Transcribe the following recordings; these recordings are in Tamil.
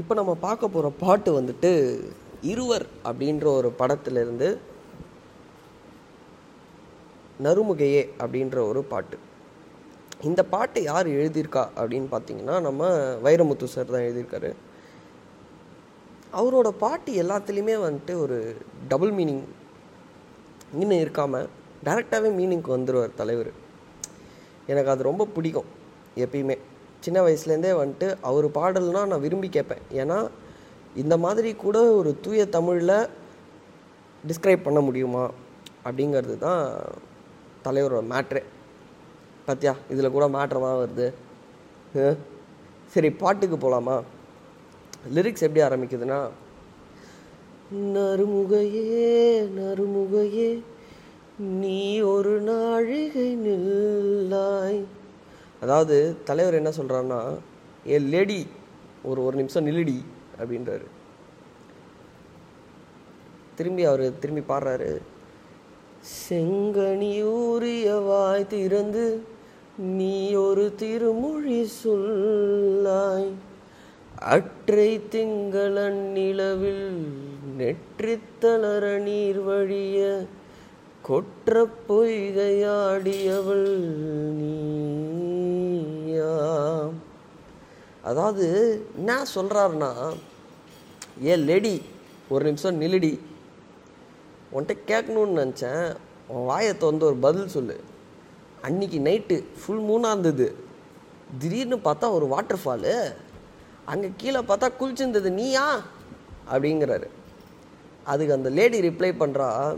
இப்போ நம்ம பார்க்க போகிற பாட்டு வந்துட்டு இருவர் அப்படின்ற ஒரு படத்துலேருந்து நறுமுகையே அப்படின்ற ஒரு பாட்டு. இந்த பாட்டை யார் எழுதியிருக்கா அப்படின்னு பார்த்தீங்கன்னா நம்ம வைரமுத்து சார் தான் எழுதியிருக்காரு. அவரோட பாட்டு எல்லாத்துலேயுமே வந்துட்டு ஒரு டபுள் மீனிங் இன்னும் இருக்காமல் டேரெக்டாகவே மீனிங்க்கு வந்துடுவார் தலைவர். எனக்கு அது ரொம்ப பிடிக்கும் எப்பயுமே. சின்ன வயசுலேருந்தே வந்துட்டு அவர் பாடல்னால் நான் விரும்பி கேட்பேன். ஏன்னா இந்த மாதிரி கூட ஒரு தூய தமிழில் டிஸ்கிரைப் பண்ண முடியுமா? அப்படிங்கிறது தான் தலைவரோட மேட்ரே பார்த்தியா இதில் கூட மேட்ரமாக வருது. சரி பாட்டுக்கு போகலாமா லிரிக்ஸ் எப்படி ஆரம்பிக்குதுன்னா நறுமுகையே நறுமுகையே நீ ஒரு நாழிகை நில்லாய் அதாவது தலைவர் என்ன சொல்கிறாருன்னா ஏ லேடி ஒரு ஒரு நிமிஷம் நில்லுடி அப்படின்றாரு. திரும்பி அவர் திரும்பி பாடுறாரு. செங்கனி ஊறிய வாய் திறந்து நீ ஒரு திருமொழி சொல்லாய். அற்றை திங்களன் நிலவில் நெற்றித்தளர நீர் வழிய கொற்ற பொய்கையாடியவள் நீயாம். அதாவது என்ன சொல்கிறாருன்னா ஏ லேடி ஒரு நிமிஷம் நிலடி உன்கிட்ட கேட்கணுன்னு நினச்சேன். உன் வாயை திறந்து ஒரு பதில் சொல்லு. அன்னைக்கு நைட்டு ஃபுல் மூணாக இருந்தது. திடீர்னு பார்த்தா ஒரு வாட்டர் ஃபாலு அங்கே கீழே பார்த்தா குளிச்சிருந்தது. நீயா? அப்படிங்கிறாரு. அதுக்கு அந்த லேடி ரிப்ளை பண்ணுறா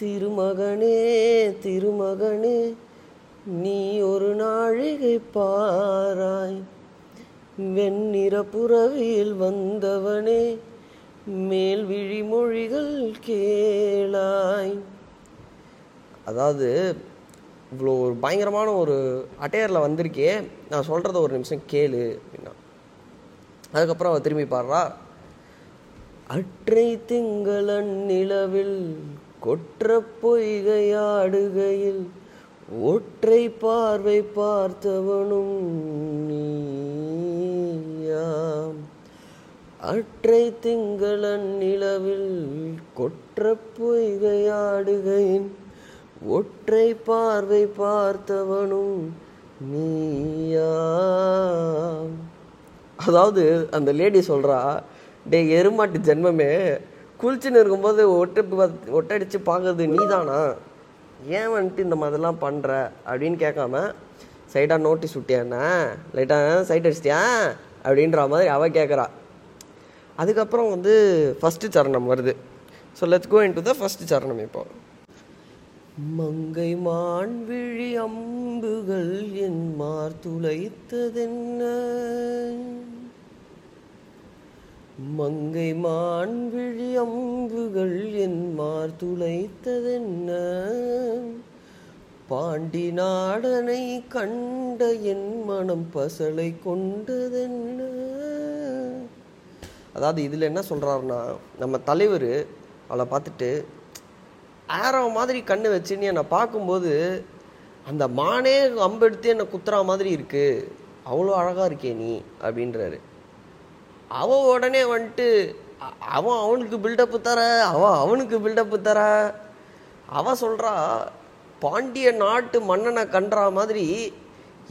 திருமகனே திருமகனே நீ ஒரு நாழிகை பாராய். வெண்ணிற புறவில் வந்தவனே மேல் விழிமொழிகள் கேளாய். அதாவது இவ்வளோ ஒரு பயங்கரமான ஒரு அட்டையரில் வந்திருக்கே நான் சொல்கிறத ஒரு நிமிஷம் கேளு அப்படின்னா. அதுக்கப்புறம் அவள் திரும்பி பாடுறா அற்றை திங்களன் நிலவில் கொற்ற பொய்கையாடுகையில் ஒற்றை பார்வை பார்த்தவனும் நீயாம். அற்றை திங்களன் நிலவில் கொற்ற பொய்கையாடுகையின் ஒற்றை பார்வை பார்த்தவனும் நீயாம். அதாவது அந்த லேடி சொல்கிறா டே எருமாட்டு ஜென்மமே குளிச்சுன்னு இருக்கும்போது ஒட்டு ஒட்டடிச்சு பார்க்குறது நீ நீதானா? ஏன் வந்துட்டு இந்த மாதிரிலாம் பண்ணுற அப்படின்னு கேட்காம சைடாக நோட்டீஸ் விட்டியாண்ணே லைட்டாக சைட் அடிச்சிட்டியா? அப்படின்ற மாதிரி அவள் கேட்குறா. அதுக்கப்புறம் வந்து ஃபஸ்ட்டு சரணம் வருது. So let's go into the first சரணம் இப்போ. மங்கை மான்விழி அம்புகள் என் மார் துளைத்ததென்ன மங்கை மான் விழி அம்புகள் என் மார் துளைத்ததென்ன? பாண்டி நாடனை கண்ட என் மனம் பசலை கொண்டதென்ன? அதாவது இதில் என்ன சொல்கிறாருன்னா நம்ம தலைவர் அவளை பார்த்துட்டு ஆரோ மாதிரி கண்ணு வச்சுன்னு என்னை பார்க்கும்போது அந்த மானே அம்பெடுத்து என்னை குத்துறா மாதிரி இருக்குது அவ்வளோ அழகாக இருக்கே நீ அப்படின்றாரு. அவன் உடனே வந்துட்டு அவன் அவனுக்கு பில்டப்பு தர அவன் அவனுக்கு பில்டப்பு தர. அவன் சொல்கிறா பாண்டிய நாட்டு மன்னனை கன்றா மாதிரி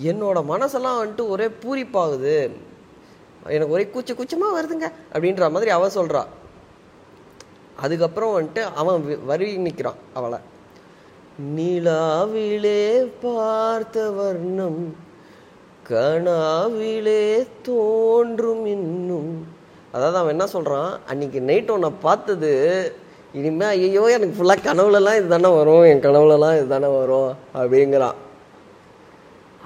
என்னோட மனசெல்லாம் வந்துட்டு ஒரே பூரிப்பாகுது. எனக்கு ஒரே கூச்ச கூச்சமாக வருதுங்க. அப்படின்ற மாதிரி அவன் சொல்கிறா அதுக்கப்புறம் வந்துட்டு அவன் வி- வரி நிற்கிறான் அவளை. நிலாவிலே பார்த்த வர்ணம் கனாவிலே தோன்றும் இன்னும். அதாவது அவன் என்ன சொல்கிறான் அன்னைக்கு நைட் உன்னை பார்த்தது இனிமே ஐயோ எனக்கு ஃபுல்லாக கனவுலலாம் இது தானே வரும் என் கனவுலலாம் இது தானே வரும் அப்படிங்கிறான்.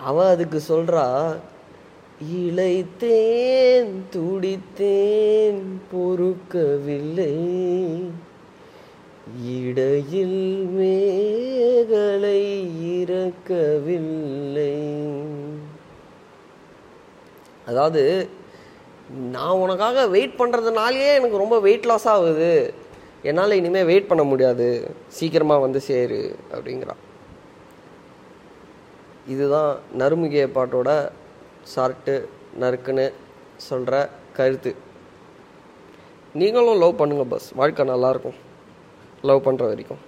அவன் அதுக்கு சொல்கிறா இழைத்தேன் துடித்தேன் பொறுக்கவில்லை. இடையில் மேகலை இறக்கவில்லை. அதாவது நான் உனக்காக வெயிட் பண்ணுறதுனாலேயே எனக்கு ரொம்ப வெயிட் லாஸ் ஆகுது. என்னால் இனிமேல் வெயிட் பண்ண முடியாது. சீக்கிரமாக வந்து சேரு அப்படிங்கிறான். இதுதான் நறுமுகிய பாட்டோட ஷார்ட்டு நறுக்குன்னு சொல்கிற கருத்து. நீங்களும் லவ் பண்ணுங்கள் பஸ் வாழ்க்கை நல்லாயிருக்கும் லவ் பண்ணுற வரைக்கும்.